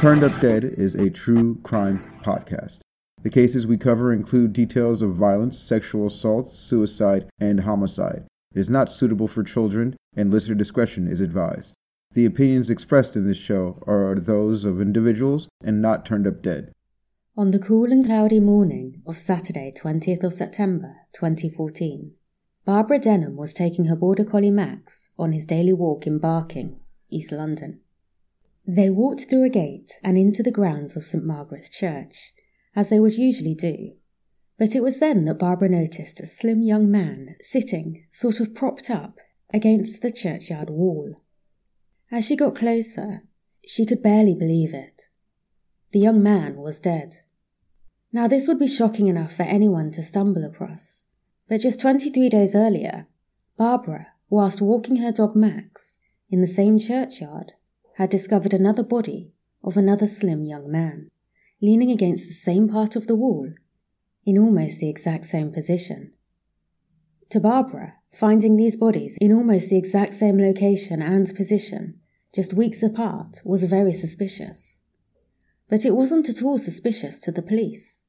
Turned Up Dead is a true crime podcast. The cases we cover include details of violence, sexual assault, suicide, and homicide. It is not suitable for children, and listener discretion is advised. The opinions expressed in this show are those of individuals and not turned up dead. On the cool and cloudy morning of Saturday, 20th of September 2014, Barbara Denham was taking her border collie Max on his daily walk in Barking, East London. They walked through a gate and into the grounds of St Margaret's Church, as they would usually do. But it was then that Barbara noticed a slim young man sitting, sort of propped up, against the churchyard wall. As she got closer, she could barely believe it. The young man was dead. Now, this would be shocking enough for anyone to stumble across, but just 23 days earlier, Barbara, whilst walking her dog Max in the same churchyard, had discovered another body of another slim young man, leaning against the same part of the wall, in almost the exact same position. To Barbara, finding these bodies in almost the exact same location and position, just weeks apart, was very suspicious. But it wasn't at all suspicious to the police.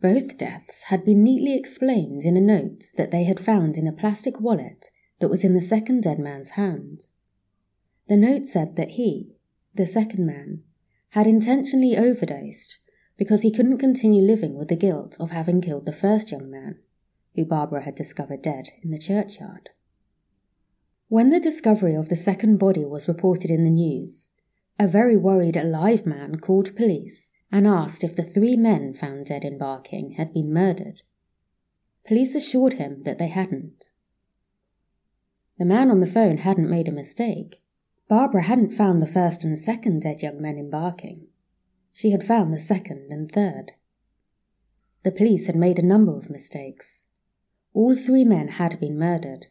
Both deaths had been neatly explained in a note that they had found in a plastic wallet that was in the second dead man's hand. The note said that he, the second man, had intentionally overdosed because he couldn't continue living with the guilt of having killed the first young man, who Barbara had discovered dead in the churchyard. When the discovery of the second body was reported in the news, a very worried alive man called police and asked if the three men found dead in Barking had been murdered. Police assured him that they hadn't. The man on the phone hadn't made a mistake. Barbara hadn't found the first and second dead young men in Barking. She had found the second and third. The police had made a number of mistakes. All three men had been murdered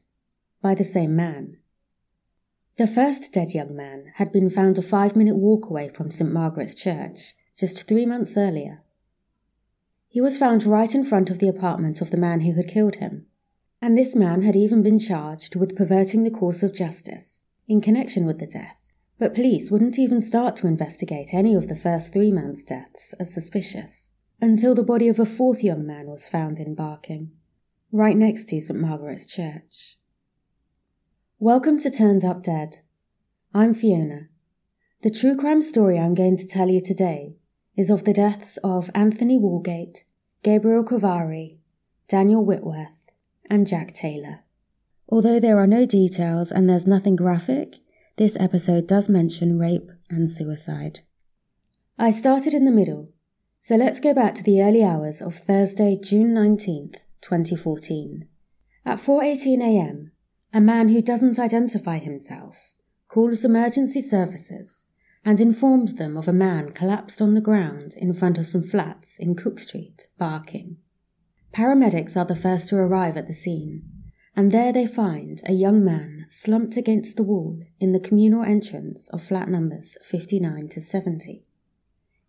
by the same man. The first dead young man had been found a five minute walk away from St. Margaret's Church just three months earlier. He was found right in front of the apartment of the man who had killed him, and this man had even been charged with perverting the course of justice in connection with the death, but police wouldn't even start to investigate any of the first three men's deaths as suspicious until the body of a fourth young man was found in Barking, right next to St Margaret's Church. Welcome to Turned Up Dead. I'm Fiona. The true crime story I'm going to tell you today is of the deaths of Anthony Walgate, Gabriel Kovari, Daniel Whitworth, and Jack Taylor. Although there are no details and there's nothing graphic, this episode does mention rape and suicide. I started in the middle, so let's go back to the early hours of Thursday, June 19th, 2014. At 4:18 a.m., a man who doesn't identify himself calls emergency services and informs them of a man collapsed on the ground in front of some flats in Cooke Street, Barking. Paramedics are the first to arrive at the scene and there they find a young man slumped against the wall in the communal entrance of flat numbers 59 to 70.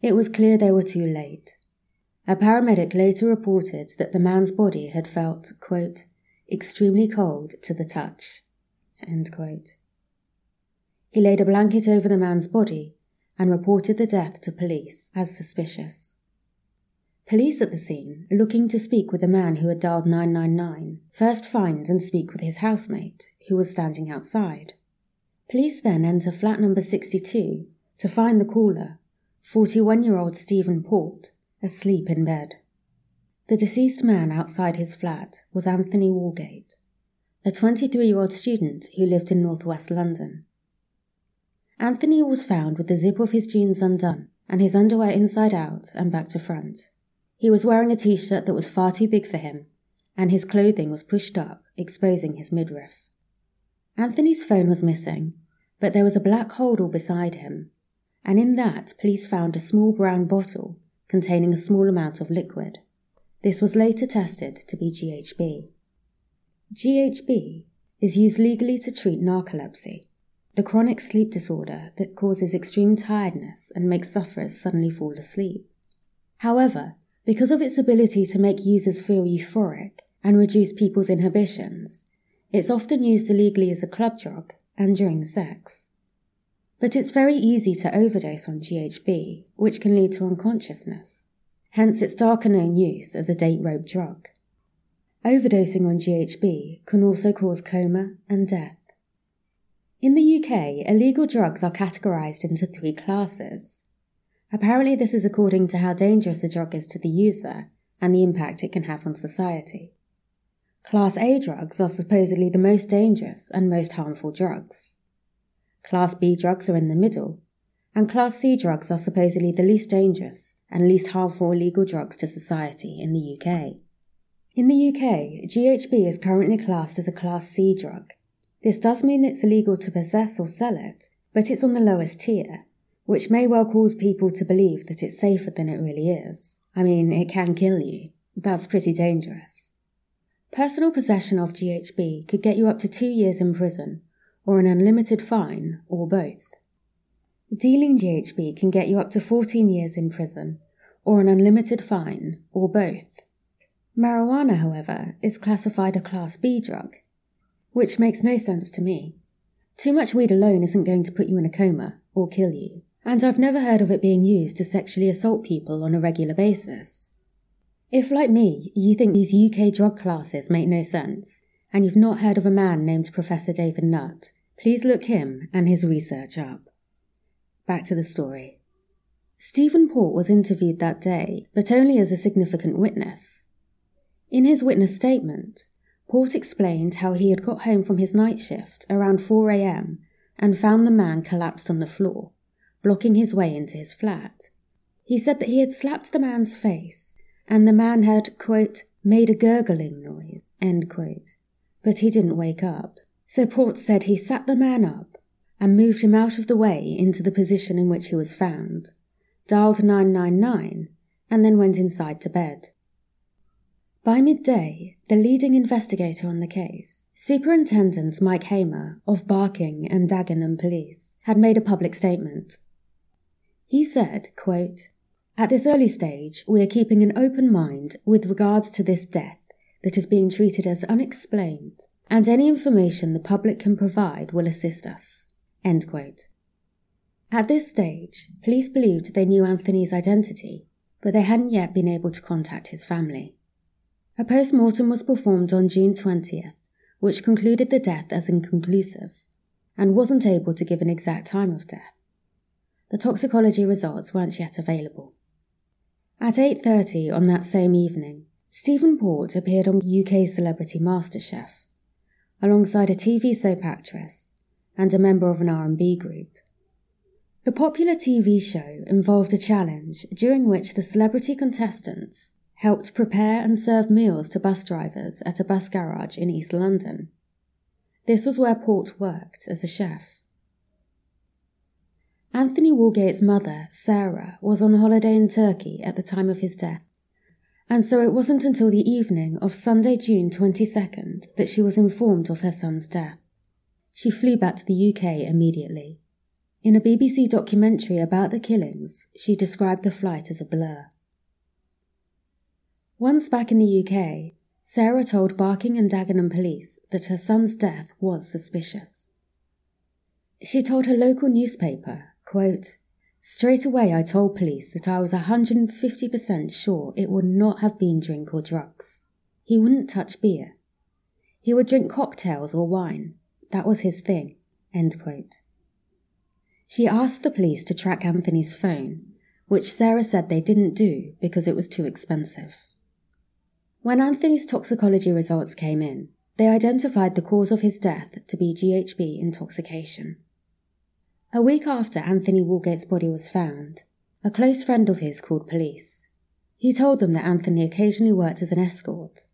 It was clear they were too late. A paramedic later reported that the man's body had felt, quote, extremely cold to the touch. He laid a blanket over the man's body and reported the death to police as suspicious. Police at the scene, looking to speak with the man who had dialed 999, first find and speak with his housemate, who was standing outside. Police then enter flat number 62 to find the caller, 41 year old Stephen Port, asleep in bed. The deceased man outside his flat was Anthony Walgate, a 23 year old student who lived in northwest London. Anthony was found with the zip of his jeans undone and his underwear inside out and back to front. He was wearing a t shirt that was far too big for him, and his clothing was pushed up, exposing his midriff. Anthony's phone was missing, but there was a black holdall beside him, and in that police found a small brown bottle containing a small amount of liquid. This was later tested to be GHB. GHB is used legally to treat narcolepsy, the chronic sleep disorder that causes extreme tiredness and makes sufferers suddenly fall asleep. However, because of its ability to make users feel euphoric and reduce people's inhibitions, it's often used illegally as a club drug and during sex. But it's very easy to overdose on GHB, which can lead to unconsciousness. Hence its darker known use as a date rape drug. Overdosing on GHB can also cause coma and death. In the UK, illegal drugs are categorised into three classes. Apparently, this is according to how dangerous a drug is to the user and the impact it can have on society. Class A drugs are supposedly the most dangerous and most harmful drugs. Class B drugs are in the middle, and Class C drugs are supposedly the least dangerous and least harmful illegal drugs to society in the UK. In the UK, GHB is currently classed as a Class C drug. This does mean it's illegal to possess or sell it, but it's on the lowest tier, which may well cause people to believe that it's safer than it really is. I mean, it can kill you. That's pretty dangerous. Personal possession of GHB could get you up to two years in prison, or an unlimited fine, or both. Dealing GHB can get you up to 14 years in prison, or an unlimited fine, or both. Marijuana, however, is classified a Class B drug, which makes no sense to me. Too much weed alone isn't going to put you in a coma or kill you, and I've never heard of it being used to sexually assault people on a regular basis. If, like me, you think these UK drug classes make no sense, and you've not heard of a man named Professor David Nutt, please look him and his research up. Back to the story. Stephen Port was interviewed that day, but only as a significant witness. In his witness statement, Port explained how he had got home from his night shift around 4 a.m. and found the man collapsed on the floor, blocking his way into his flat. He said that he had slapped the man's face and the man had, quote, made a gurgling noise, end quote. But he didn't wake up. So Port said he sat the man up and moved him out of the way into the position in which he was found, dialed 999, and then went inside to bed. By midday, the leading investigator on the case, Superintendent Mike Hamer of Barking and Dagenham Police, had made a public statement. He said, quote, at this early stage, we are keeping an open mind with regards to this death that is being treated as unexplained, and any information the public can provide will assist us. End quote. At this stage, police believed they knew Anthony's identity, but they hadn't yet been able to contact his family. A post mortem was performed on June 20th, which concluded the death as inconclusive, and wasn't able to give an exact time of death. The toxicology results weren't yet available. At 8.30 on that same evening, Stephen Port appeared on UK Celebrity MasterChef, alongside a TV soap actress and a member of an R&B group. The popular TV show involved a challenge during which the celebrity contestants helped prepare and serve meals to bus drivers at a bus garage in East London. This was where Port worked as a chef. Anthony Walgate's mother, Sarah, was on holiday in Turkey at the time of his death, and so it wasn't until the evening of Sunday, June 22nd, that she was informed of her son's death. She flew back to the UK immediately. In a BBC documentary about the killings, she described the flight as a blur. Once back in the UK, Sarah told Barking and Dagenham police that her son's death was suspicious. She told her local newspaper Quote, Straight away I told police that I was 150% sure it would not have been drink or drugs. He wouldn't touch beer. He would drink cocktails or wine. That was his thing. End quote. She asked the police to track Anthony's phone, which Sarah said they didn't do because it was too expensive. When Anthony's toxicology results came in, they identified the cause of his death to be GHB intoxication. A week after Anthony Walgate's body was found, a close friend of his called police. He told them that Anthony occasionally worked as an escort.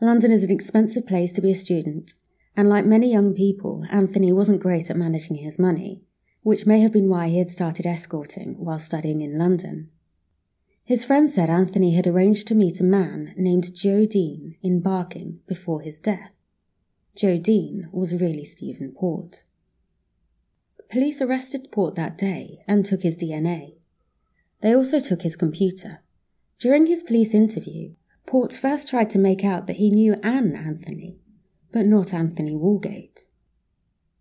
London is an expensive place to be a student, and like many young people, Anthony wasn't great at managing his money, which may have been why he had started escorting while studying in London. His friend said Anthony had arranged to meet a man named Joe Dean in Barking before his death. Joe Dean was really Stephen Port police arrested Port that day and took his DNA. They also took his computer. During his police interview, Port first tried to make out that he knew Anne Anthony, but not Anthony Walgate.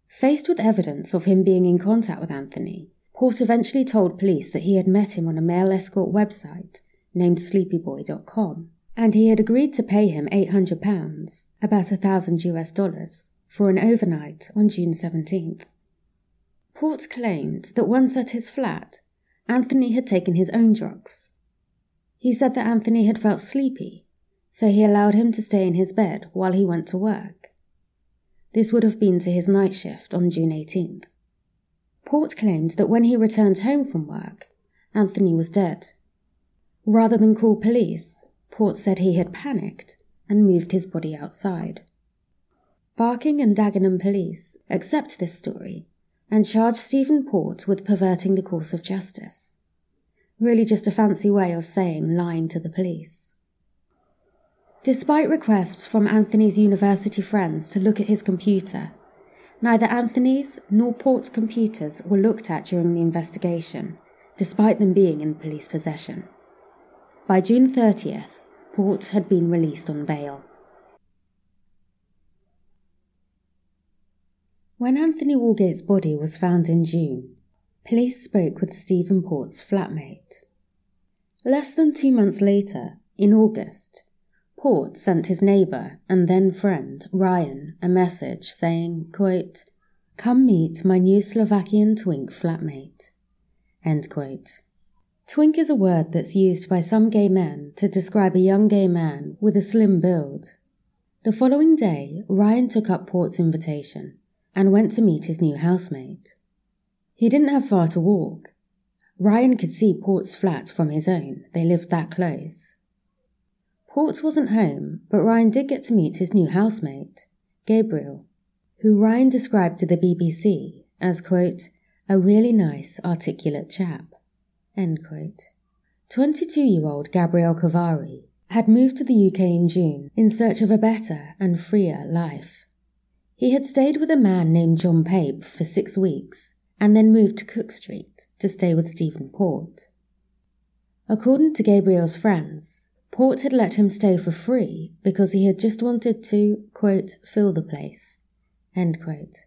Faced with evidence of him being in contact with Anthony, Port eventually told police that he had met him on a male escort website named sleepyboy.com, and he had agreed to pay him £800, about a thousand US dollars, for an overnight on June 17th. Port claimed that once at his flat, Anthony had taken his own drugs. He said that Anthony had felt sleepy, so he allowed him to stay in his bed while he went to work. This would have been to his night shift on June 18th. Port claimed that when he returned home from work, Anthony was dead. Rather than call police, Port said he had panicked and moved his body outside. Barking and Dagenham police accept this story and charged Stephen Port with perverting the course of justice. Really just a fancy way of saying lying to the police. Despite requests from Anthony's university friends to look at his computer, neither Anthony's nor Port's computers were looked at during the investigation, despite them being in police possession. By June 30th, Port had been released on bail. When Anthony Walgate's body was found in June, police spoke with Stephen Port's flatmate. Less than two months later, in August, Port sent his neighbour and then friend, Ryan, a message saying, quote, Come meet my new Slovakian twink flatmate. End quote. Twink is a word that's used by some gay men to describe a young gay man with a slim build. The following day, Ryan took up Port's invitation and went to meet his new housemate. He didn't have far to walk. Ryan could see Port's flat from his own, they lived that close. Port wasn't home, but Ryan did get to meet his new housemate, Gabriel, who Ryan described to the BBC as, quote, a really nice, articulate chap, end quote. 22 year old Gabriel Kovari had moved to the UK in June in search of a better and freer life. He had stayed with a man named John Pape for six weeks and then moved to Cooke Street to stay with Stephen Port. According to Gabriel's friends, Port had let him stay for free because he had just wanted to, quote, fill the place, end quote.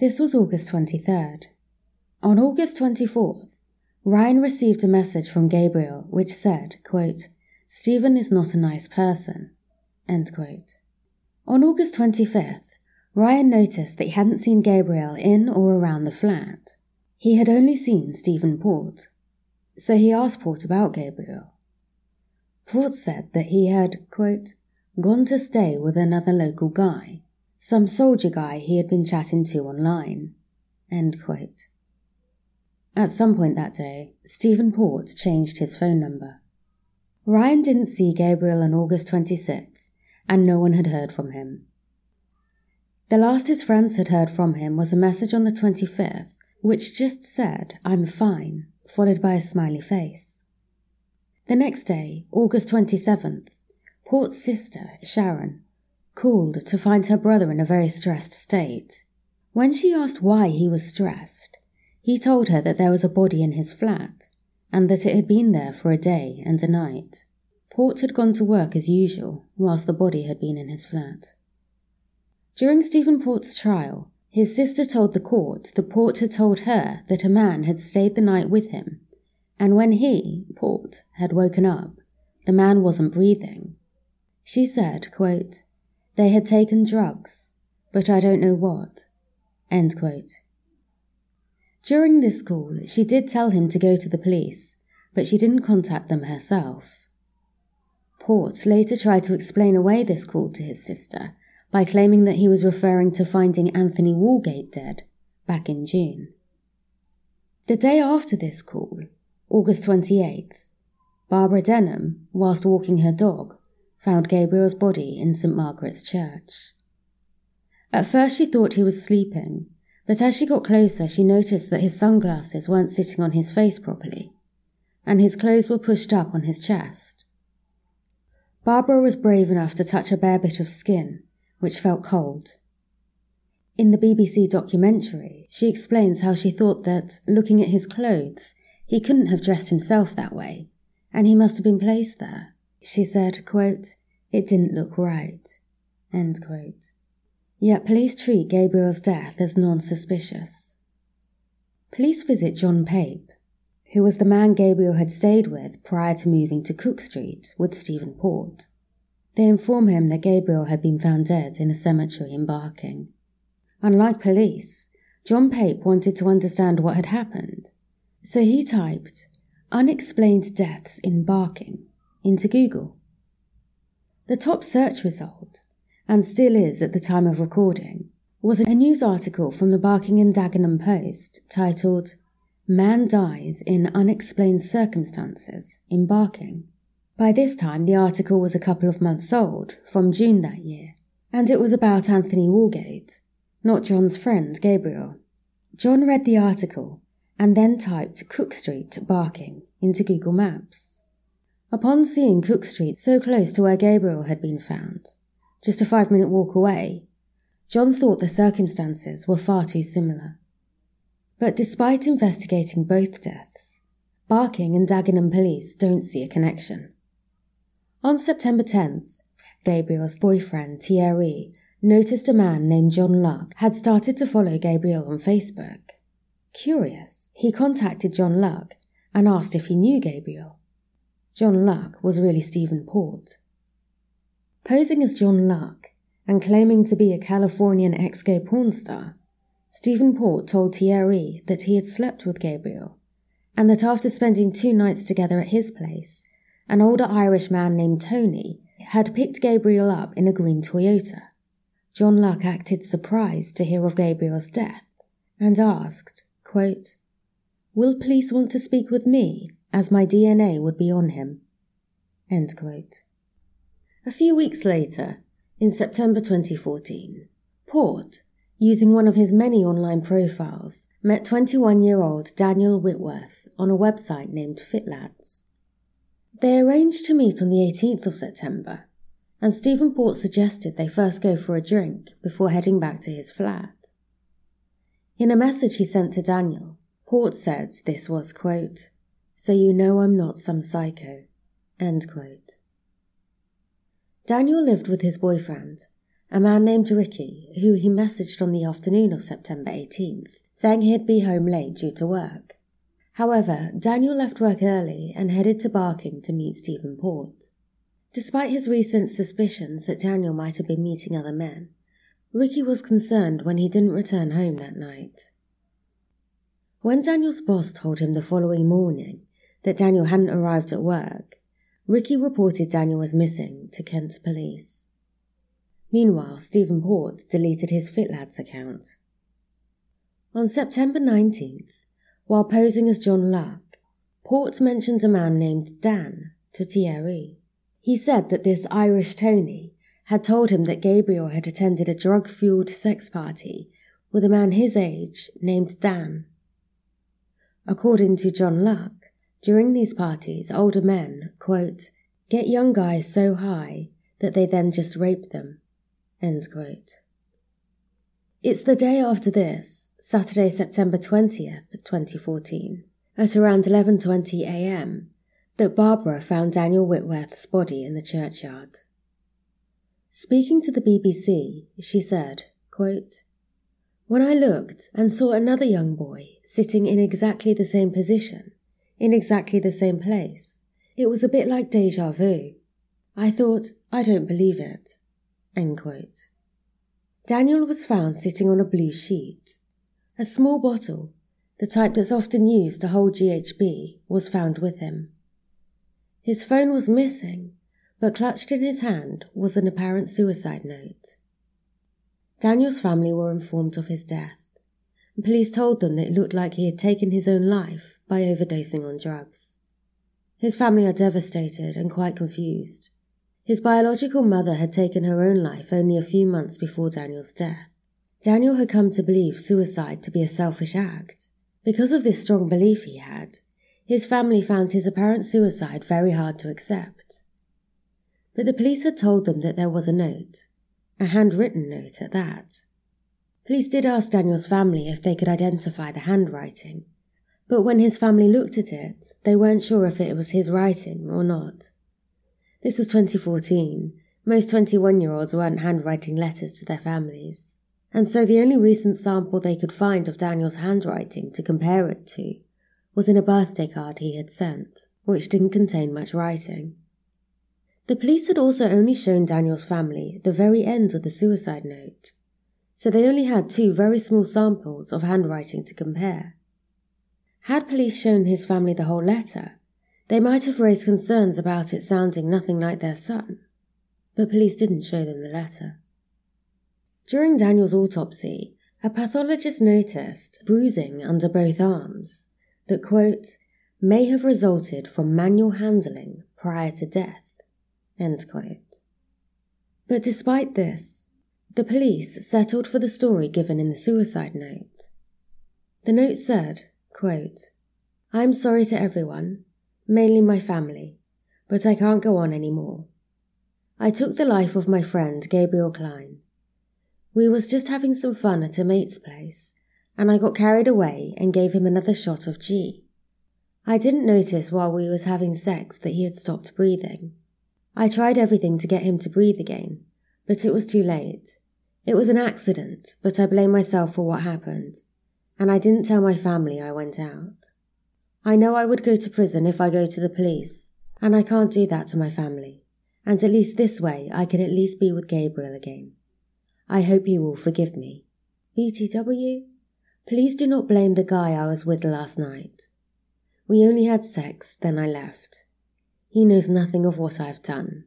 This was August 23rd. On August 24th, Ryan received a message from Gabriel which said, quote, Stephen is not a nice person, end quote. On August 25th, Ryan noticed that he hadn't seen Gabriel in or around the flat. He had only seen Stephen Port. So he asked Port about Gabriel. Port said that he had, quote, gone to stay with another local guy, some soldier guy he had been chatting to online, end quote. At some point that day, Stephen Port changed his phone number. Ryan didn't see Gabriel on August 26th, and no one had heard from him. The last his friends had heard from him was a message on the 25th, which just said, I'm fine, followed by a smiley face. The next day, August 27th, Port's sister, Sharon, called to find her brother in a very stressed state. When she asked why he was stressed, he told her that there was a body in his flat, and that it had been there for a day and a night. Port had gone to work as usual, whilst the body had been in his flat. During Stephen Port's trial, his sister told the court that Port had told her that a man had stayed the night with him, and when he, Port, had woken up, the man wasn't breathing. She said, quote, They had taken drugs, but I don't know what. End quote. During this call, she did tell him to go to the police, but she didn't contact them herself. Port later tried to explain away this call to his sister by claiming that he was referring to finding Anthony Walgate dead back in June. The day after this call, August 28th, Barbara Denham, whilst walking her dog, found Gabriel's body in St Margaret's Church. At first she thought he was sleeping, but as she got closer she noticed that his sunglasses weren't sitting on his face properly, and his clothes were pushed up on his chest. Barbara was brave enough to touch a bare bit of skin, which felt cold. In the BBC documentary, she explains how she thought that, looking at his clothes, he couldn't have dressed himself that way, and he must have been placed there. She said, quote, It didn't look right. End quote. Yet police treat Gabriel's death as non suspicious. Police visit John Pape, who was the man Gabriel had stayed with prior to moving to Cooke Street with Stephen Port. They inform him that Gabriel had been found dead in a cemetery in Barking. Unlike police, John Pape wanted to understand what had happened, so he typed unexplained deaths in Barking into Google. The top search result, and still is at the time of recording, was a news article from the Barking and Dagenham Post titled Man Dies in Unexplained Circumstances in Barking. By this time, the article was a couple of months old, from June that year, and it was about Anthony Walgate, not John's friend Gabriel. John read the article and then typed Cooke Street, Barking, into Google Maps. Upon seeing Cooke Street so close to where Gabriel had been found, just a five minute walk away, John thought the circumstances were far too similar. But despite investigating both deaths, Barking and Dagenham police don't see a connection. On September 10th, Gabriel's boyfriend Thierry noticed a man named John Luck had started to follow Gabriel on Facebook. Curious, he contacted John Luck and asked if he knew Gabriel. John Luck was really Stephen Port. Posing as John Luck and claiming to be a Californian ex-gay porn star, Stephen Port told Thierry that he had slept with Gabriel, and that after spending two nights together at his place, an older Irish man named Tony had picked Gabriel up in a green Toyota. John Luck acted surprised to hear of Gabriel's death and asked, quote, Will police want to speak with me, as my DNA would be on him? A few weeks later, in September 2014, Port, using one of his many online profiles, met 21 year old Daniel Whitworth on a website named FitLads. They arranged to meet on the 18th of September, and Stephen Port suggested they first go for a drink before heading back to his flat. In a message he sent to Daniel, Port said this was, quote, So you know I'm not some psycho, end quote. Daniel lived with his boyfriend, a man named Ricky, who he messaged on the afternoon of September 18th, saying he'd be home late due to work. However, Daniel left work early and headed to Barking to meet Stephen Port. Despite his recent suspicions that Daniel might have been meeting other men, Ricky was concerned when he didn't return home that night. When Daniel's boss told him the following morning that Daniel hadn't arrived at work, Ricky reported Daniel was missing to Kent police. Meanwhile, Stephen Port deleted his FitLads account. On September 19th, while posing as John Luck, Port mentioned a man named Dan to Thierry. He said that this Irish Tony had told him that Gabriel had attended a drug fueled sex party with a man his age named Dan. According to John Luck, during these parties, older men, quote, get young guys so high that they then just rape them. It's the day after this, Saturday, September 20th, 2014, at around 11:20 a.m., that Barbara found Daniel Whitworth's body in the churchyard. Speaking to the BBC, she said, quote, When I looked and saw another young boy sitting in exactly the same position, in exactly the same place, it was a bit like deja vu. I thought, I don't believe it. Daniel was found sitting on a blue sheet. A small bottle, the type that's often used to hold GHB, was found with him. His phone was missing, but clutched in his hand was an apparent suicide note. Daniel's family were informed of his death, police told them that it looked like he had taken his own life by overdosing on drugs. His family are devastated and quite confused. His biological mother had taken her own life only a few months before Daniel's death. Daniel had come to believe suicide to be a selfish act. Because of this strong belief he had, his family found his apparent suicide very hard to accept. But the police had told them that there was a note, a handwritten note at that. Police did ask Daniel's family if they could identify the handwriting, but when his family looked at it, they weren't sure if it was his writing or not. This was 2014. Most 21 year olds weren't handwriting letters to their families, and so the only recent sample they could find of Daniel's handwriting to compare it to was in a birthday card he had sent, which didn't contain much writing. The police had also only shown Daniel's family the very end of the suicide note, so they only had two very small samples of handwriting to compare. Had police shown his family the whole letter, they might have raised concerns about it sounding nothing like their son, but police didn't show them the letter. During Daniel's autopsy, a pathologist noticed bruising under both arms that, quote, may have resulted from manual handling prior to death. end quote. But despite this, the police settled for the story given in the suicide note. The note said, quote, I'm sorry to everyone, mainly my family, but I can't go on any more. I took the life of my friend Gabriel Klein. We was just having some fun at a mate's place, and I got carried away and gave him another shot of G. I didn't notice while we was having sex that he had stopped breathing. I tried everything to get him to breathe again, but it was too late. It was an accident, but I blame myself for what happened, and I didn't tell my family I went out. I know I would go to prison if I go to the police, and I can't do that to my family, and at least this way I can at least be with Gabriel again. I hope he will forgive me. BTW, please do not blame the guy I was with last night. We only had sex, then I left. He knows nothing of what I've done.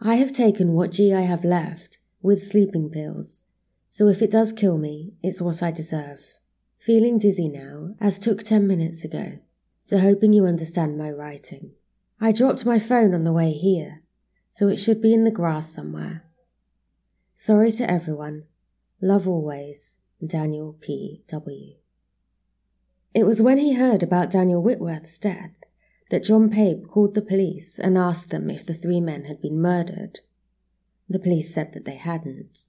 I have taken what G I have left with sleeping pills, so if it does kill me, it's what I deserve. Feeling dizzy now, as took ten minutes ago, so hoping you understand my writing. I dropped my phone on the way here, so it should be in the grass somewhere. Sorry to everyone. Love always, Daniel P. W. It was when he heard about Daniel Whitworth's death that John Pape called the police and asked them if the three men had been murdered. The police said that they hadn't.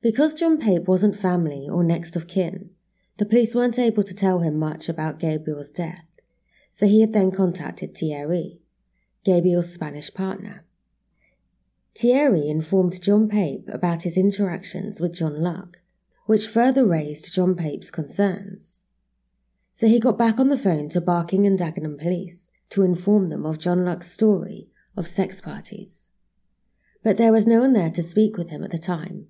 Because John Pape wasn't family or next of kin, the police weren't able to tell him much about Gabriel's death, so he had then contacted Thierry, Gabriel's Spanish partner. Thierry informed John Pape about his interactions with John Luck, which further raised John Pape's concerns so he got back on the phone to Barking and Dagenham police to inform them of John Luck's story of sex parties. But there was no one there to speak with him at the time,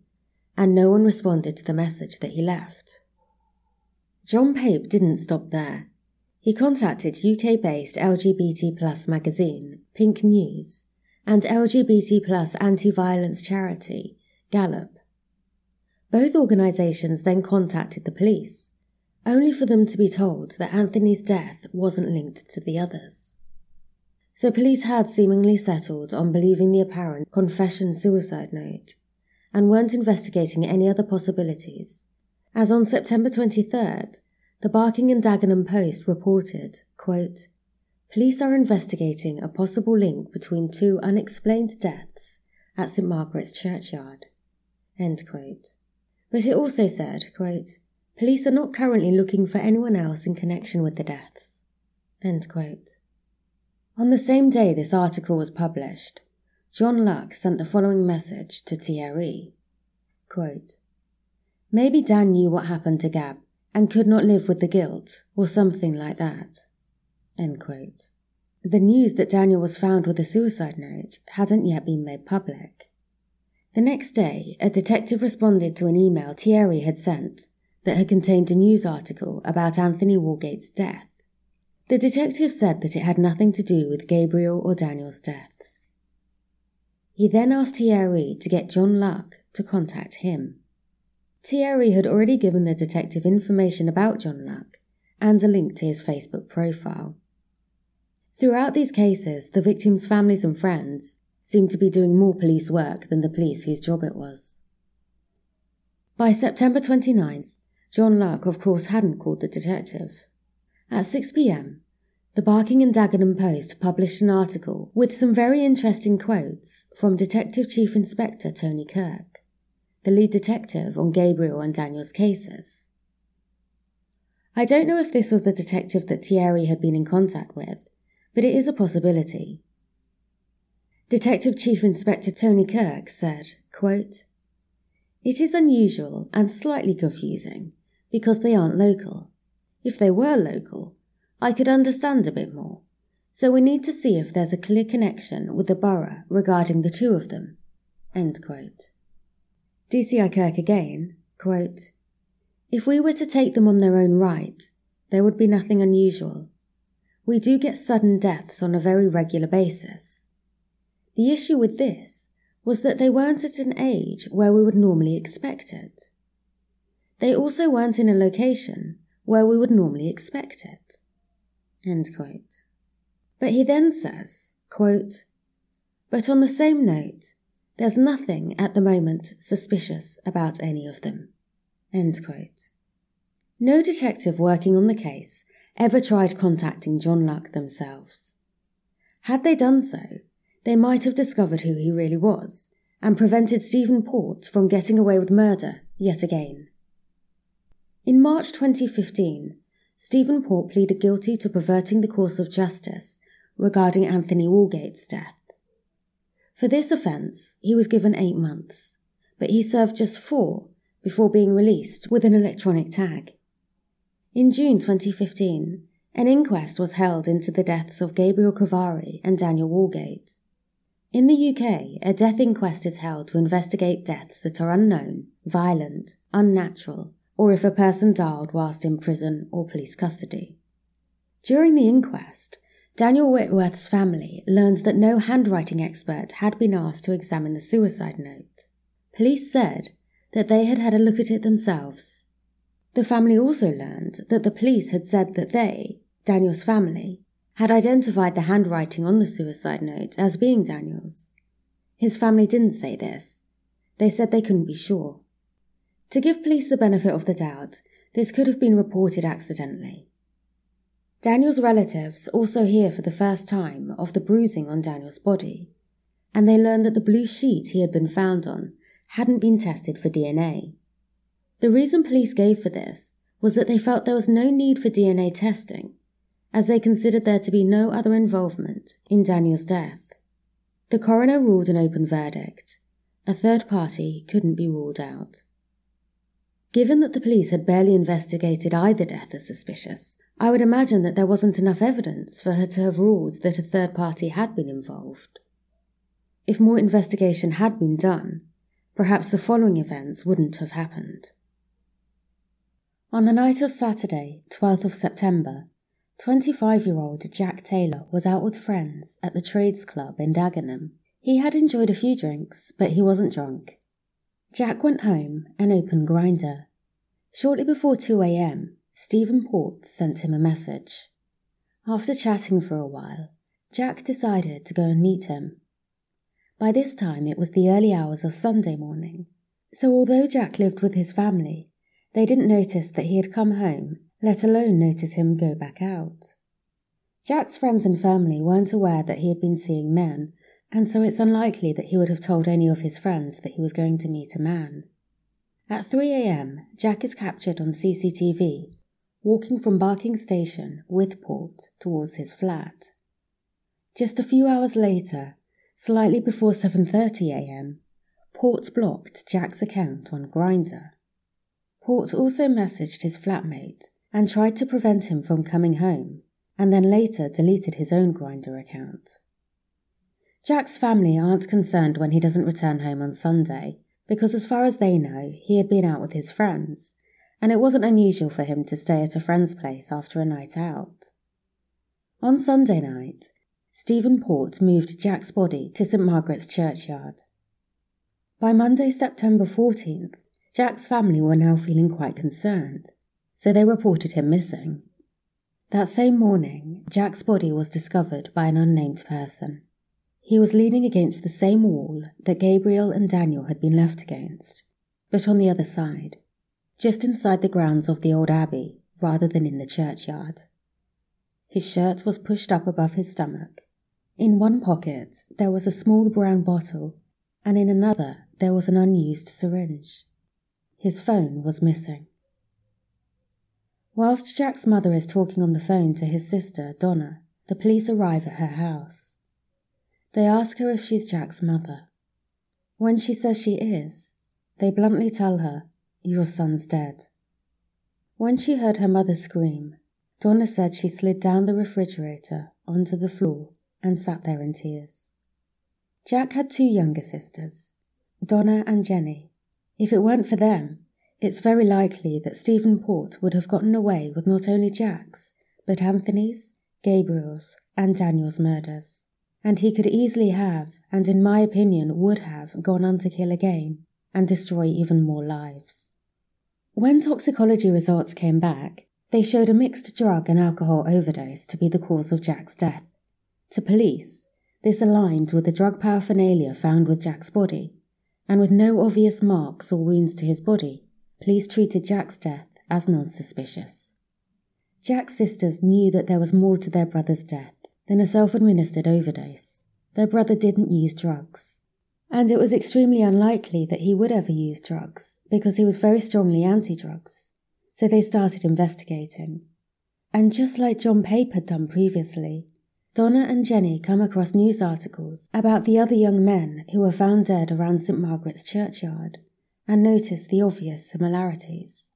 and no one responded to the message that he left. John Pape didn't stop there. He contacted UK based LGBT plus magazine, Pink News, and LGBT plus anti violence charity, Galop. Both organisations then contacted the police only for them to be told that Anthony's death wasn't linked to the others. So police had seemingly settled on believing the apparent confession suicide note and weren't investigating any other possibilities, as on September 23rd, the Barking and Dagenham Post reported, quote, Police are investigating a possible link between two unexplained deaths at St Margaret's Churchyard. End quote. But it also said, quote, Police are not currently looking for anyone else in connection with the deaths. On the same day this article was published, John Luck sent the following message to Thierry. Quote, Maybe Dan knew what happened to Gab and could not live with the guilt, or something like that. The news that Daniel was found with a suicide note hadn't yet been made public. The next day, a detective responded to an email Thierry had sent that had contained a news article about Anthony Walgate's death. The detective said that it had nothing to do with Gabriel or Daniel's deaths. He then asked Thierry to get John Luck to contact him. Thierry had already given the detective information about John Luck and a link to his Facebook profile. Throughout these cases, the victims' families and friends seemed to be doing more police work than the police whose job it was. By September 29th, John Luck, of course, hadn't called the detective. At 6 pm, the Barking and Dagenham Post published an article with some very interesting quotes from Detective Chief Inspector Tony Kirk, the lead detective on Gabriel and Daniel's cases. I don't know if this was the detective that Thierry had been in contact with, but it is a possibility. Detective Chief Inspector Tony Kirk said, quote, It is unusual and slightly confusing because they aren't local. If they were local, I could understand a bit more. So we need to see if there's a clear connection with the borough regarding the two of them. End quote. DCI Kirk again, quote, If we were to take them on their own right, there would be nothing unusual. We do get sudden deaths on a very regular basis. The issue with this was that they weren't at an age where we would normally expect it. They also weren't in a location where we would normally expect it. But he then says, quote, But on the same note, there's nothing at the moment suspicious about any of them. No detective working on the case ever tried contacting John Luck themselves. Had they done so, they might have discovered who he really was and prevented Stephen Port from getting away with murder yet again. In March 2015, Stephen Port pleaded guilty to perverting the course of justice regarding Anthony Walgate's death. For this offence, he was given eight months, but he served just four before being released with an electronic tag. In June 2015, an inquest was held into the deaths of Gabriel Kovari and Daniel Walgate. In the UK, a death inquest is held to investigate deaths that are unknown, violent, unnatural, or if a person died whilst in prison or police custody. During the inquest, Daniel Whitworth's family learned that no handwriting expert had been asked to examine the suicide note. Police said that they had had a look at it themselves the family also learned that the police had said that they, Daniel's family, had identified the handwriting on the suicide note as being Daniel's. His family didn't say this. They said they couldn't be sure. To give police the benefit of the doubt, this could have been reported accidentally. Daniel's relatives also hear for the first time of the bruising on Daniel's body, and they learn that the blue sheet he had been found on hadn't been tested for DNA. The reason police gave for this was that they felt there was no need for DNA testing, as they considered there to be no other involvement in Daniel's death. The coroner ruled an open verdict. A third party couldn't be ruled out. Given that the police had barely investigated either death as suspicious, I would imagine that there wasn't enough evidence for her to have ruled that a third party had been involved. If more investigation had been done, perhaps the following events wouldn't have happened. On the night of Saturday, 12th of September, 25 year old Jack Taylor was out with friends at the Trades Club in Dagenham. He had enjoyed a few drinks, but he wasn't drunk. Jack went home and opened Grindr. Shortly before 2 a.m., Stephen Port sent him a message. After chatting for a while, Jack decided to go and meet him. By this time, it was the early hours of Sunday morning, so although Jack lived with his family, they didn't notice that he had come home, let alone notice him go back out. Jack's friends and family weren't aware that he had been seeing men, and so it's unlikely that he would have told any of his friends that he was going to meet a man. At 3 a.m., Jack is captured on CCTV, walking from Barking Station with Port towards his flat. Just a few hours later, slightly before 7:30 a.m., Port blocked Jack's account on Grindr. Port also messaged his flatmate and tried to prevent him from coming home, and then later deleted his own Grindr account. Jack's family aren't concerned when he doesn't return home on Sunday, because as far as they know, he had been out with his friends, and it wasn't unusual for him to stay at a friend's place after a night out. On Sunday night, Stephen Port moved Jack's body to St Margaret's churchyard. By Monday, September 14th, Jack's family were now feeling quite concerned, so they reported him missing. That same morning, Jack's body was discovered by an unnamed person. He was leaning against the same wall that Gabriel and Daniel had been left against, but on the other side, just inside the grounds of the old abbey rather than in the churchyard. His shirt was pushed up above his stomach. In one pocket there was a small brown bottle, and in another there was an unused syringe. His phone was missing. Whilst Jack's mother is talking on the phone to his sister, Donna, the police arrive at her house. They ask her if she's Jack's mother. When she says she is, they bluntly tell her, Your son's dead. When she heard her mother scream, Donna said she slid down the refrigerator onto the floor and sat there in tears. Jack had two younger sisters, Donna and Jenny. If it weren't for them, it's very likely that Stephen Port would have gotten away with not only Jack's, but Anthony's, Gabriel's, and Daniel's murders. And he could easily have, and in my opinion would have, gone on to kill again and destroy even more lives. When toxicology results came back, they showed a mixed drug and alcohol overdose to be the cause of Jack's death. To police, this aligned with the drug paraphernalia found with Jack's body, and with no obvious marks or wounds to his body, Police treated Jack's death as non suspicious. Jack's sisters knew that there was more to their brother's death than a self administered overdose. Their brother didn't use drugs. And it was extremely unlikely that he would ever use drugs because he was very strongly anti drugs. So they started investigating. And just like John Pape had done previously, Donna and Jenny come across news articles about the other young men who were found dead around St. Margaret's churchyard and notice the obvious similarities.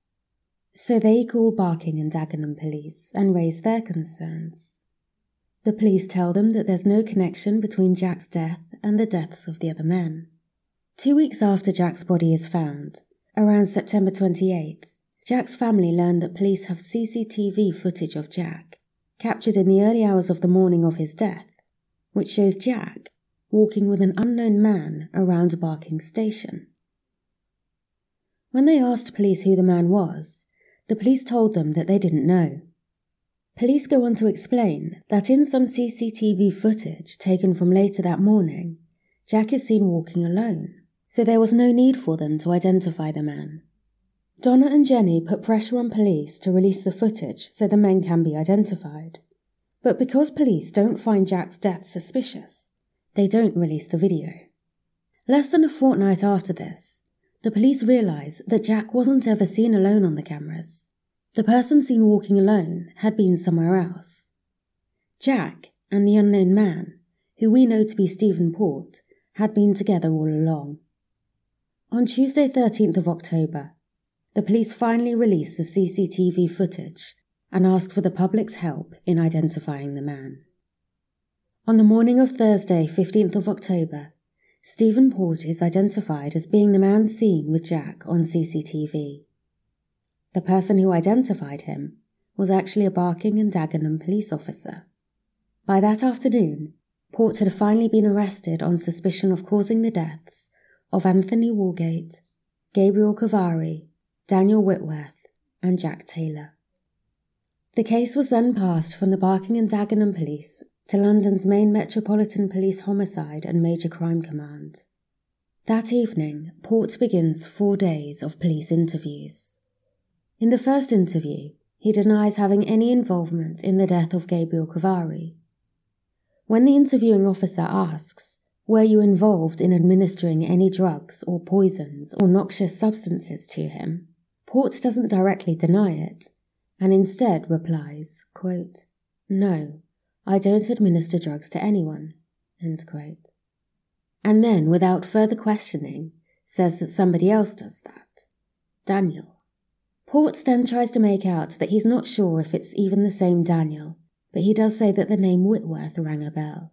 So they call Barking and Dagenham police and raise their concerns. The police tell them that there's no connection between Jack's death and the deaths of the other men. Two weeks after Jack's body is found, around September 28th, Jack's family learn that police have CCTV footage of Jack, captured in the early hours of the morning of his death, which shows Jack walking with an unknown man around Barking Station. When they asked police who the man was, the police told them that they didn't know. Police go on to explain that in some CCTV footage taken from later that morning, Jack is seen walking alone, so there was no need for them to identify the man. Donna and Jenny put pressure on police to release the footage so the men can be identified. But because police don't find Jack's death suspicious, they don't release the video. Less than a fortnight after this, the police realise that Jack wasn't ever seen alone on the cameras. The person seen walking alone had been somewhere else. Jack and the unknown man, who we know to be Stephen Port, had been together all along. On Tuesday, 13th of October, the police finally released the CCTV footage and asked for the public's help in identifying the man. On the morning of Thursday, 15th of October, Stephen Port is identified as being the man seen with Jack on CCTV. The person who identified him was actually a Barking and Dagenham police officer. By that afternoon, Port had finally been arrested on suspicion of causing the deaths of Anthony Walgate, Gabriel Kovari, Daniel Whitworth, and Jack Taylor. The case was then passed from the Barking and Dagenham police to London's main Metropolitan Police Homicide and Major Crime Command. That evening, Port begins four days of police interviews. In the first interview, he denies having any involvement in the death of Gabriel Kovari. When the interviewing officer asks, Were you involved in administering any drugs or poisons or noxious substances to him? Port doesn't directly deny it, and instead replies, quote, No, I don't administer drugs to anyone. And then, without further questioning, says that somebody else does that. Daniel. Port then tries to make out that he's not sure if it's even the same Daniel, but he does say that the name Whitworth rang a bell.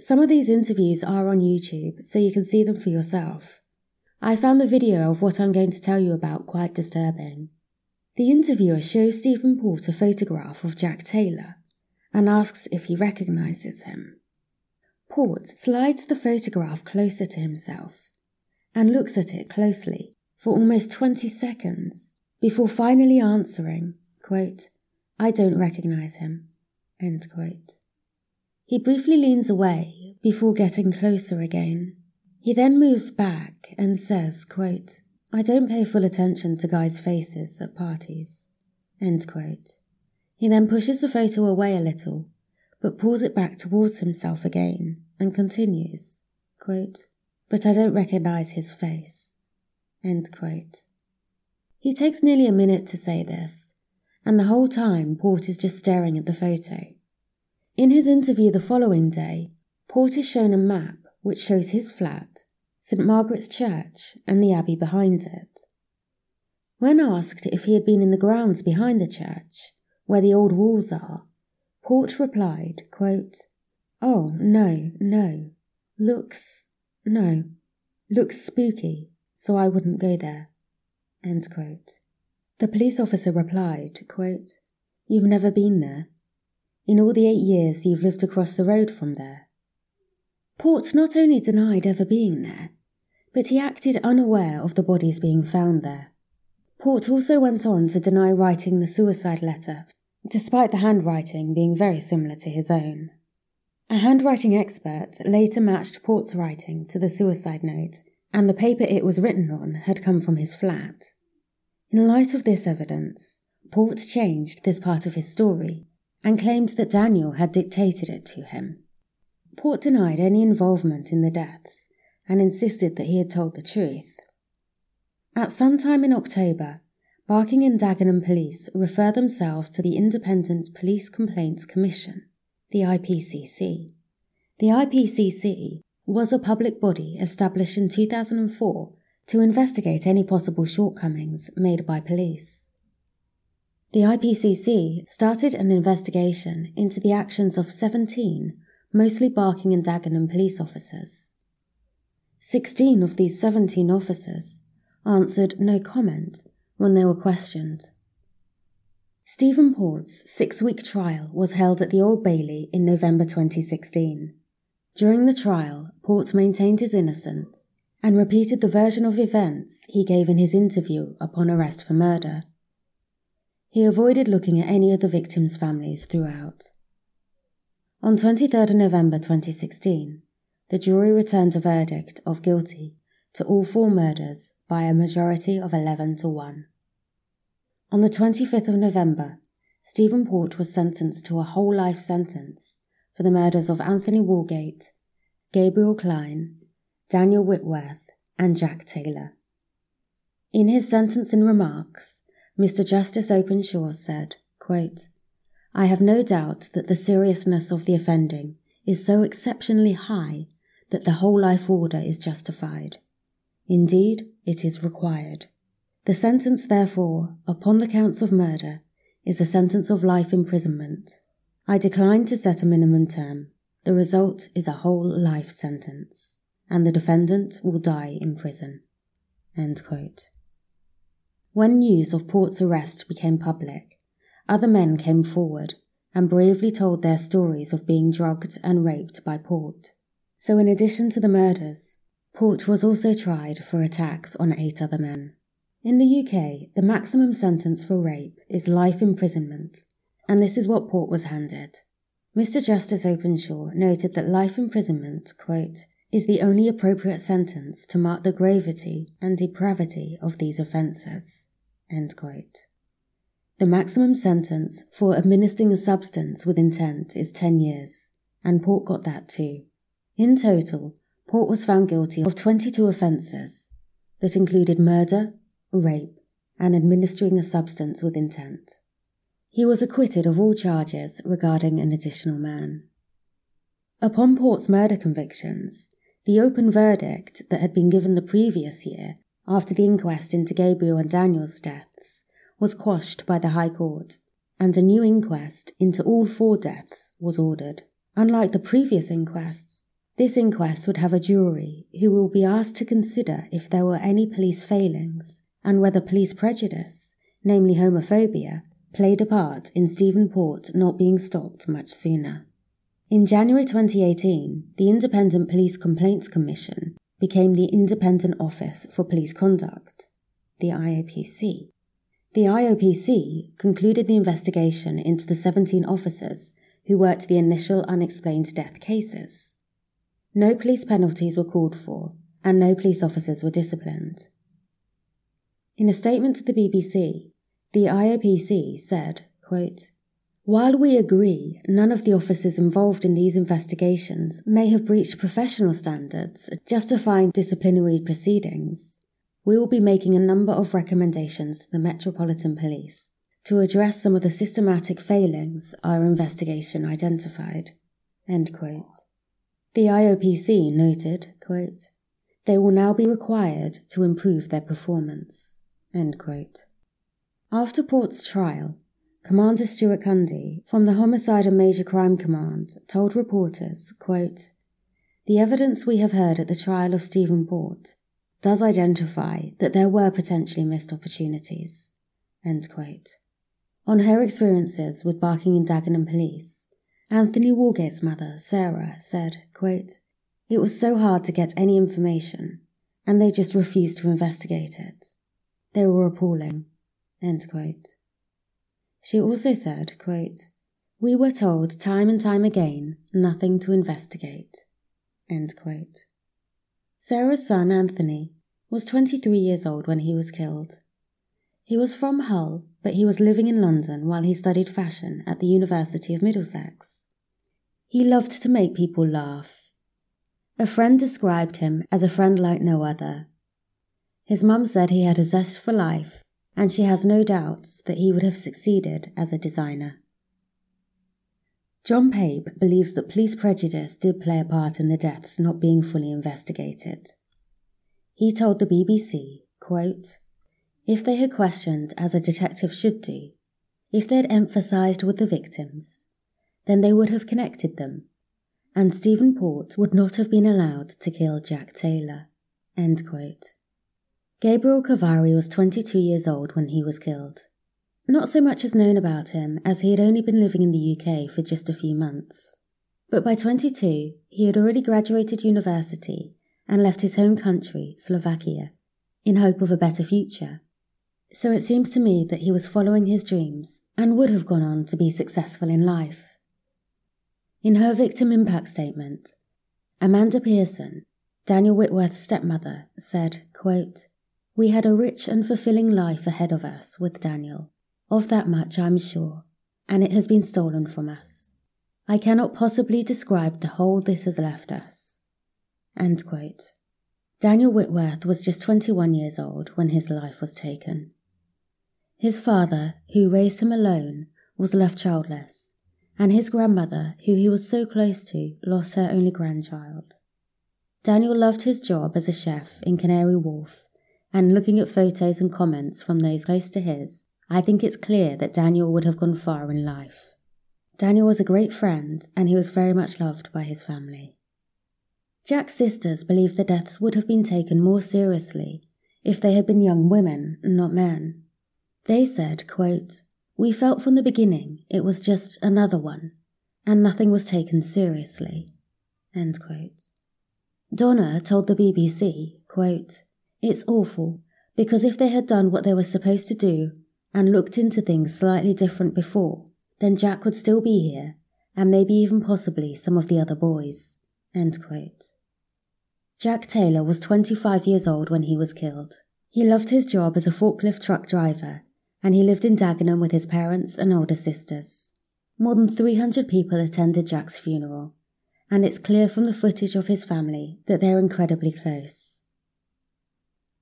Some of these interviews are on YouTube, so you can see them for yourself. I found the video of what I'm going to tell you about quite disturbing. The interviewer shows Stephen Port a photograph of Jack Taylor, and asks if he recognizes him. Port slides the photograph closer to himself and looks at it closely for almost 20 seconds before finally answering, quote, I don't recognize him. End quote. He briefly leans away before getting closer again. He then moves back and says, quote, I don't pay full attention to guys' faces at parties. End quote. He then pushes the photo away a little, but pulls it back towards himself again and continues, quote, But I don't recognize his face. End quote. He takes nearly a minute to say this, and the whole time Port is just staring at the photo. In his interview the following day, Port is shown a map which shows his flat, St Margaret's Church, and the abbey behind it. When asked if he had been in the grounds behind the church, where the old walls are, Port replied, quote, Oh, no, no. Looks, no. Looks spooky, so I wouldn't go there. The police officer replied, quote, You've never been there. In all the eight years you've lived across the road from there. Port not only denied ever being there, but he acted unaware of the bodies being found there. Port also went on to deny writing the suicide letter, despite the handwriting being very similar to his own. A handwriting expert later matched Port's writing to the suicide note, and the paper it was written on had come from his flat. In light of this evidence, Port changed this part of his story and claimed that Daniel had dictated it to him. Port denied any involvement in the deaths and insisted that he had told the truth. At some time in October, Barking and Dagenham police refer themselves to the Independent Police Complaints Commission, the IPCC. The IPCC was a public body established in 2004 to investigate any possible shortcomings made by police. The IPCC started an investigation into the actions of 17, mostly Barking and Dagenham police officers. 16 of these 17 officers answered no comment when they were questioned. Stephen Port's six week trial was held at the Old Bailey in November 2016. During the trial, Port maintained his innocence and repeated the version of events he gave in his interview upon arrest for murder. He avoided looking at any of the victims' families throughout. On 23rd November 2016, the jury returned a verdict of guilty to all four murders by a majority of 11 to 1. On the 25th of November, Stephen Port was sentenced to a whole life sentence for the murders of Anthony Walgate, Gabriel Klein, Daniel Whitworth, and Jack Taylor. In his sentencing remarks, Mr. Justice Openshaw said, quote, I have no doubt that the seriousness of the offending is so exceptionally high that the whole life order is justified. Indeed, it is required. The sentence, therefore, upon the counts of murder, is a sentence of life imprisonment. I decline to set a minimum term. The result is a whole life sentence, and the defendant will die in prison. When news of Port's arrest became public, other men came forward and bravely told their stories of being drugged and raped by Port. So, in addition to the murders, Port was also tried for attacks on eight other men. In the UK, the maximum sentence for rape is life imprisonment, and this is what Port was handed. Mr. Justice Openshaw noted that life imprisonment, quote, is the only appropriate sentence to mark the gravity and depravity of these offences. The maximum sentence for administering a substance with intent is 10 years, and Port got that too. In total, Port was found guilty of 22 offences that included murder, rape, and administering a substance with intent. He was acquitted of all charges regarding an additional man. Upon Port's murder convictions, the open verdict that had been given the previous year after the inquest into Gabriel and Daniel's deaths was quashed by the High Court, and a new inquest into all four deaths was ordered. Unlike the previous inquests, this inquest would have a jury who will be asked to consider if there were any police failings and whether police prejudice, namely homophobia, played a part in Stephen Port not being stopped much sooner. In January 2018, the Independent Police Complaints Commission became the Independent Office for Police Conduct, the IOPC. The IOPC concluded the investigation into the 17 officers who worked the initial unexplained death cases. No police penalties were called for, and no police officers were disciplined. In a statement to the BBC, the IOPC said, quote, While we agree none of the officers involved in these investigations may have breached professional standards justifying disciplinary proceedings, we will be making a number of recommendations to the Metropolitan Police to address some of the systematic failings our investigation identified. End quote. The IOPC noted, quote, they will now be required to improve their performance. After Port's trial, Commander Stuart Cundy from the Homicide and Major Crime Command told reporters, quote, The evidence we have heard at the trial of Stephen Port does identify that there were potentially missed opportunities. On her experiences with Barking and Dagenham police, Anthony Walgate's mother, Sarah, said, quote, It was so hard to get any information, and they just refused to investigate it. They were appalling. She also said, quote, We were told time and time again nothing to investigate. Sarah's son, Anthony, was 23 years old when he was killed. He was from Hull, but he was living in London while he studied fashion at the University of Middlesex. He loved to make people laugh. A friend described him as a friend like no other. His mum said he had a zest for life and she has no doubts that he would have succeeded as a designer. John Pape believes that police prejudice did play a part in the deaths not being fully investigated. He told the BBC, quote, If they had questioned as a detective should do, if they had emphasised with the victims, then they would have connected them, and Stephen Port would not have been allowed to kill Jack Taylor. End quote. Gabriel Kovari was 22 years old when he was killed. Not so much is known about him as he had only been living in the UK for just a few months. But by 22, he had already graduated university and left his home country, Slovakia, in hope of a better future. So it seems to me that he was following his dreams and would have gone on to be successful in life. In her victim impact statement, Amanda Pearson, Daniel Whitworth's stepmother, said, quote, we had a rich and fulfilling life ahead of us with Daniel. Of that much I'm sure, and it has been stolen from us. I cannot possibly describe the hole this has left us. Daniel Whitworth was just 21 years old when his life was taken. His father, who raised him alone, was left childless, and his grandmother, who he was so close to, lost her only grandchild. Daniel loved his job as a chef in Canary Wharf and looking at photos and comments from those close to his, I think it's clear that Daniel would have gone far in life. Daniel was a great friend, and he was very much loved by his family. Jack's sisters believed the deaths would have been taken more seriously if they had been young women, not men. They said, quote, We felt from the beginning it was just another one, and nothing was taken seriously. End quote. Donna told the BBC, quote, it's awful, because if they had done what they were supposed to do and looked into things slightly different before, then Jack would still be here, and maybe even possibly some of the other boys. Jack Taylor was 25 years old when he was killed. He loved his job as a forklift truck driver, and he lived in Dagenham with his parents and older sisters. More than 300 people attended Jack's funeral, and it's clear from the footage of his family that they're incredibly close.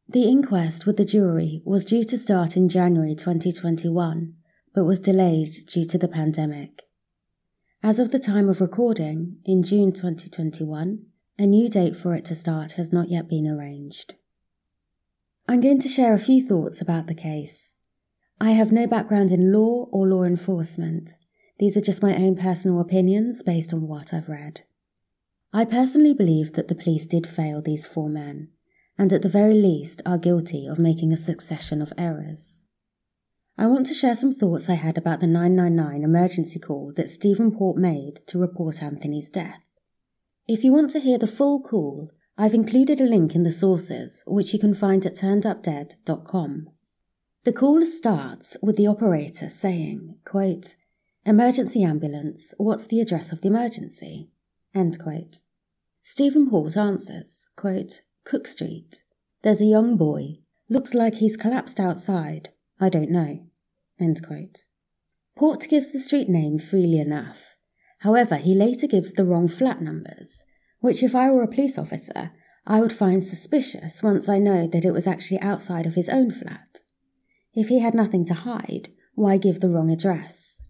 The inquest with the jury was due to start in January 2021, but was delayed due to the pandemic. As of the time of recording, in June 2021, a new date for it to start has not yet been arranged. I'm going to share a few thoughts about the case. I have no background in law or law enforcement. These are just my own personal opinions based on what I've read. I personally believe that the police did fail these four men and at the very least are guilty of making a succession of errors. I want to share some thoughts I had about the 999 emergency call that Stephen Port made to report Anthony's death. If you want to hear the full call, I've included a link in the sources, which you can find at turnedupdead.com. The call starts with the operator saying, quote, Emergency ambulance, what's the address of the emergency? End quote. Stephen Port answers, quote, Cooke Street. There's a young boy. Looks like he's collapsed outside. I don't know. Port gives the street name freely enough. However, he later gives the wrong flat numbers, which, if I were a police officer, I would find suspicious once I know that it was actually outside of his own flat. If he had nothing to hide, why give the wrong address?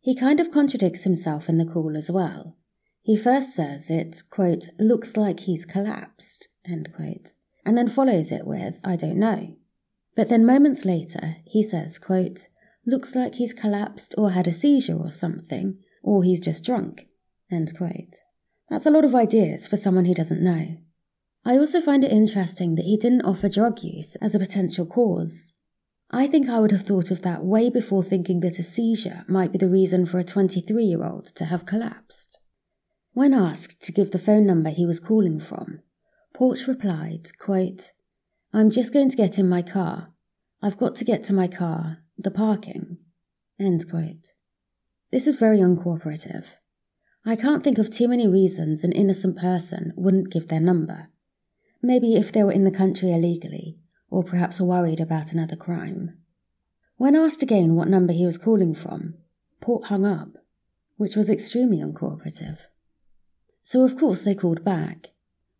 He kind of contradicts himself in the call as well. He first says it, quote, looks like he's collapsed, end quote, and then follows it with, I don't know. But then moments later, he says, quote, looks like he's collapsed or had a seizure or something, or he's just drunk, end quote. That's a lot of ideas for someone who doesn't know. I also find it interesting that he didn't offer drug use as a potential cause. I think I would have thought of that way before thinking that a seizure might be the reason for a 23 year old to have collapsed. When asked to give the phone number he was calling from, Port replied, quote, I'm just going to get in my car. I've got to get to my car, the parking. End quote. This is very uncooperative. I can't think of too many reasons an innocent person wouldn't give their number. Maybe if they were in the country illegally, or perhaps worried about another crime. When asked again what number he was calling from, Port hung up, which was extremely uncooperative. So of course they called back.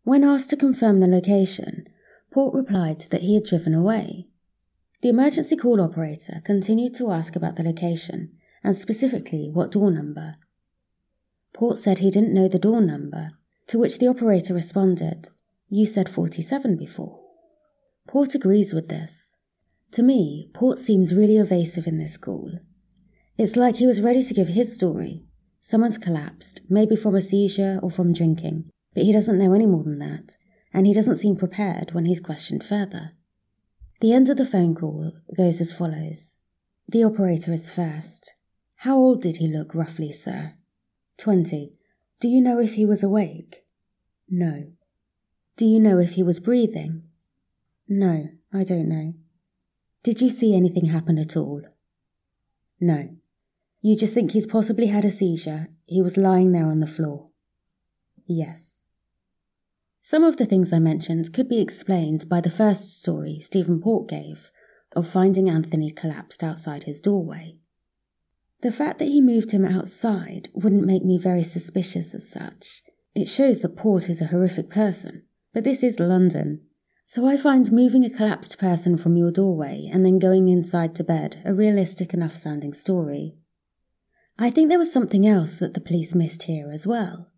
When asked to confirm the location, Port replied that he had driven away. The emergency call operator continued to ask about the location and specifically what door number. Port said he didn't know the door number, to which the operator responded, You said 47 before. Port agrees with this. To me, Port seems really evasive in this call. It's like he was ready to give his story. Someone's collapsed, maybe from a seizure or from drinking, but he doesn't know any more than that, and he doesn't seem prepared when he's questioned further. The end of the phone call goes as follows. The operator is first. How old did he look, roughly, sir? Twenty. Do you know if he was awake? No. Do you know if he was breathing? No, I don't know. Did you see anything happen at all? No. You just think he's possibly had a seizure. He was lying there on the floor. Yes. Some of the things I mentioned could be explained by the first story Stephen Port gave of finding Anthony collapsed outside his doorway. The fact that he moved him outside wouldn't make me very suspicious as such. It shows that Port is a horrific person. But this is London, so I find moving a collapsed person from your doorway and then going inside to bed a realistic enough sounding story. I think there was something else that the police missed here as well.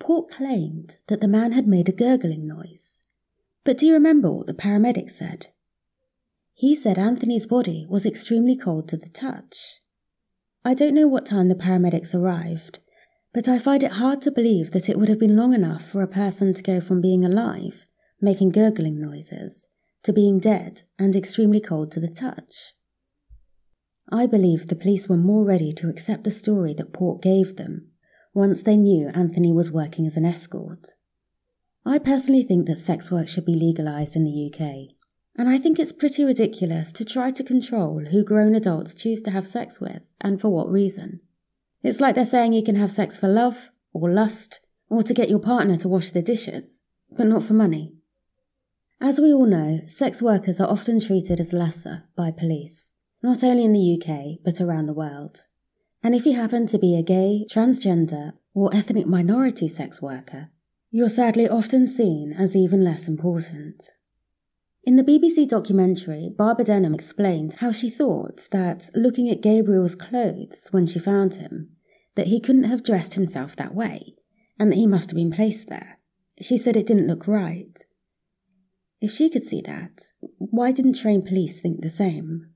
Port claimed that the man had made a gurgling noise. But do you remember what the paramedic said? He said Anthony's body was extremely cold to the touch. I don't know what time the paramedics arrived, but I find it hard to believe that it would have been long enough for a person to go from being alive making gurgling noises, to being dead and extremely cold to the touch. I believe the police were more ready to accept the story that Port gave them once they knew Anthony was working as an escort. I personally think that sex work should be legalised in the UK, and I think it's pretty ridiculous to try to control who grown adults choose to have sex with and for what reason. It's like they're saying you can have sex for love, or lust, or to get your partner to wash the dishes, but not for money. As we all know, sex workers are often treated as lesser by police, not only in the UK, but around the world. And if you happen to be a gay, transgender, or ethnic minority sex worker, you're sadly often seen as even less important. In the BBC documentary, Barbara Denham explained how she thought that, looking at Gabriel's clothes when she found him, that he couldn't have dressed himself that way, and that he must have been placed there. She said it didn't look right. If she could see that, why didn't trained police think the same?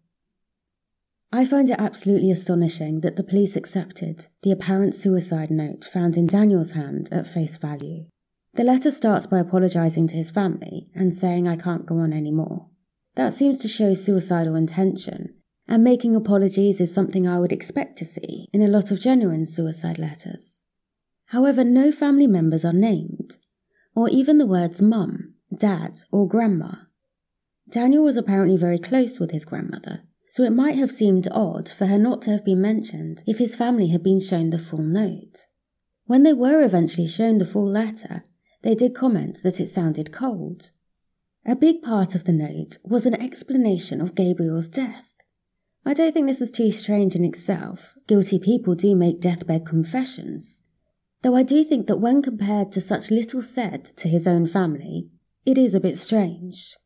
I find it absolutely astonishing that the police accepted the apparent suicide note found in Daniel's hand at face value. The letter starts by apologising to his family and saying, I can't go on anymore. That seems to show suicidal intention, and making apologies is something I would expect to see in a lot of genuine suicide letters. However, no family members are named, or even the words mum dad, or grandma. Daniel was apparently very close with his grandmother, so it might have seemed odd for her not to have been mentioned if his family had been shown the full note. When they were eventually shown the full letter, they did comment that it sounded cold. A big part of the note was an explanation of Gabriel's death. I don't think this is too strange in itself. Guilty people do make deathbed confessions. Though I do think that when compared to such little said to his own family, it is a bit strange.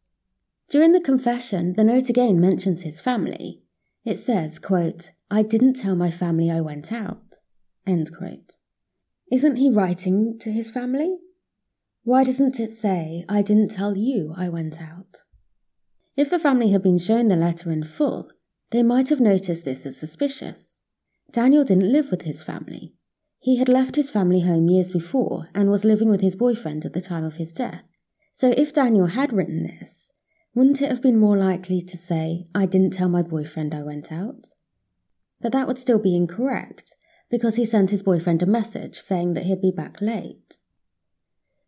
During the confession, the note again mentions his family. It says, quote, I didn't tell my family I went out. End quote. Isn't he writing to his family? Why doesn't it say, I didn't tell you I went out? If the family had been shown the letter in full, they might have noticed this as suspicious. Daniel didn't live with his family. He had left his family home years before and was living with his boyfriend at the time of his death. So if Daniel had written this, wouldn't it have been more likely to say, I didn't tell my boyfriend I went out? But that would still be incorrect, because he sent his boyfriend a message saying that he'd be back late.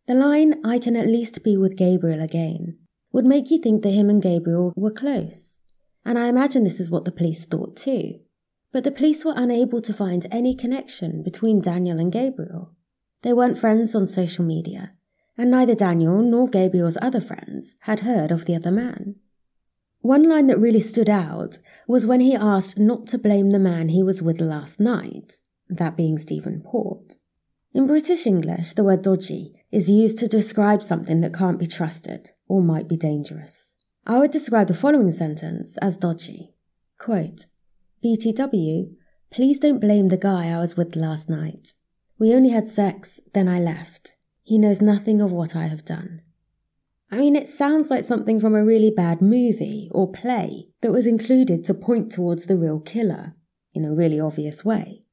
The line, I can at least be with Gabriel again, would make you think that him and Gabriel were close. And I imagine this is what the police thought too. But the police were unable to find any connection between Daniel and Gabriel. They weren't friends on social media, and neither Daniel nor Gabriel's other friends had heard of the other man. One line that really stood out was when he asked not to blame the man he was with last night, that being Stephen Port. In British English, the word dodgy is used to describe something that can't be trusted or might be dangerous. I would describe the following sentence as dodgy. Quote, BTW, please don't blame the guy I was with last night. We only had sex, then I left. He knows nothing of what I have done. I mean, it sounds like something from a really bad movie or play that was included to point towards the real killer, in a really obvious way.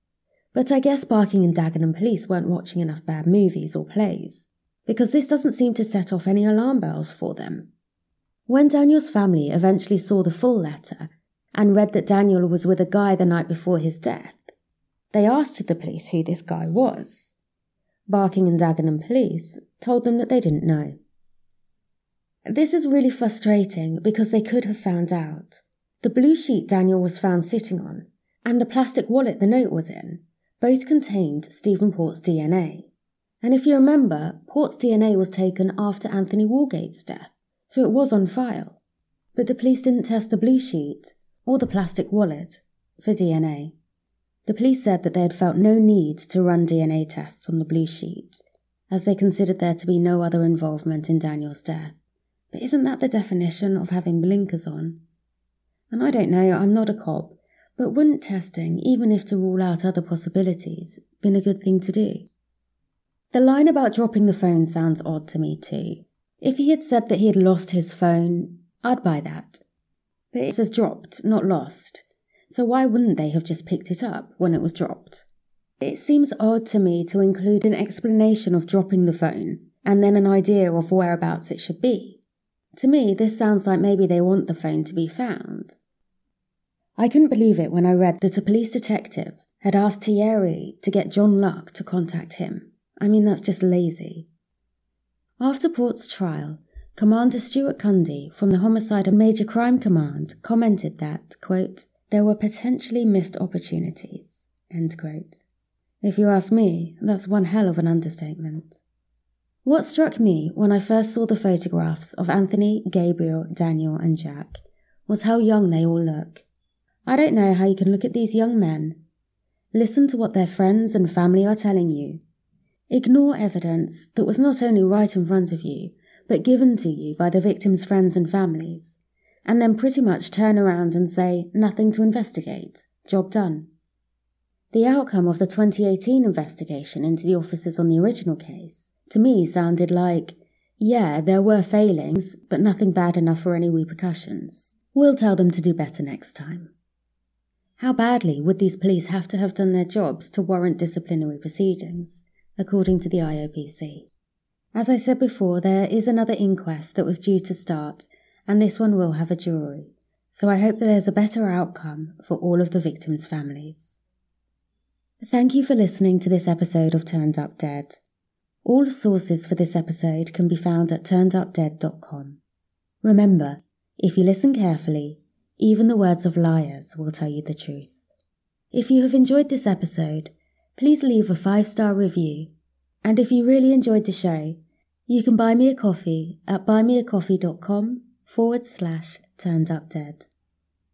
But I guess Barking and Dagenham police weren't watching enough bad movies or plays, because this doesn't seem to set off any alarm bells for them. When Daniel's family eventually saw the full letter and read that Daniel was with a guy the night before his death, they asked the police who this guy was. Barking and Dagenham police told them that they didn't know. This is really frustrating because they could have found out. The blue sheet Daniel was found sitting on and the plastic wallet the note was in both contained Stephen Port's DNA. And if you remember, Port's DNA was taken after Anthony Walgate's death, so it was on file. But the police didn't test the blue sheet or the plastic wallet for DNA. The police said that they had felt no need to run DNA tests on the blue sheet, as they considered there to be no other involvement in Daniel's death. But isn't that the definition of having blinkers on? And I don't know, I'm not a cop, but wouldn't testing, even if to rule out other possibilities, been a good thing to do? The line about dropping the phone sounds odd to me too. If he had said that he had lost his phone, I'd buy that. But it says dropped, not lost. So why wouldn't they have just picked it up when it was dropped? It seems odd to me to include an explanation of dropping the phone and then an idea of whereabouts it should be. To me, this sounds like maybe they want the phone to be found. I couldn't believe it when I read that a police detective had asked Thierry to get John Luck to contact him. I mean, that's just lazy. After Port's trial, Commander Stuart Cundy from the Homicide and Major Crime Command commented that, quote, there were potentially missed opportunities, end quote. If you ask me, that's one hell of an understatement. What struck me when I first saw the photographs of Anthony, Gabriel, Daniel, and Jack was how young they all look. I don't know how you can look at these young men, listen to what their friends and family are telling you, ignore evidence that was not only right in front of you, but given to you by the victims' friends and families, and then pretty much turn around and say, nothing to investigate, job done. The outcome of the 2018 investigation into the officers on the original case, to me, sounded like, yeah, there were failings, but nothing bad enough for any repercussions. We'll tell them to do better next time. How badly would these police have to have done their jobs to warrant disciplinary proceedings, according to the IOPC? As I said before, there is another inquest that was due to start, and this one will have a jury, so I hope that there's a better outcome for all of the victims' families. Thank you for listening to this episode of Turned Up Dead. All sources for this episode can be found at turnedupdead.com. Remember, if you listen carefully, even the words of liars will tell you the truth. If you have enjoyed this episode, please leave a five star review. And if you really enjoyed the show, you can buy me a coffee at buymeacoffee.com forward slash turned up dead.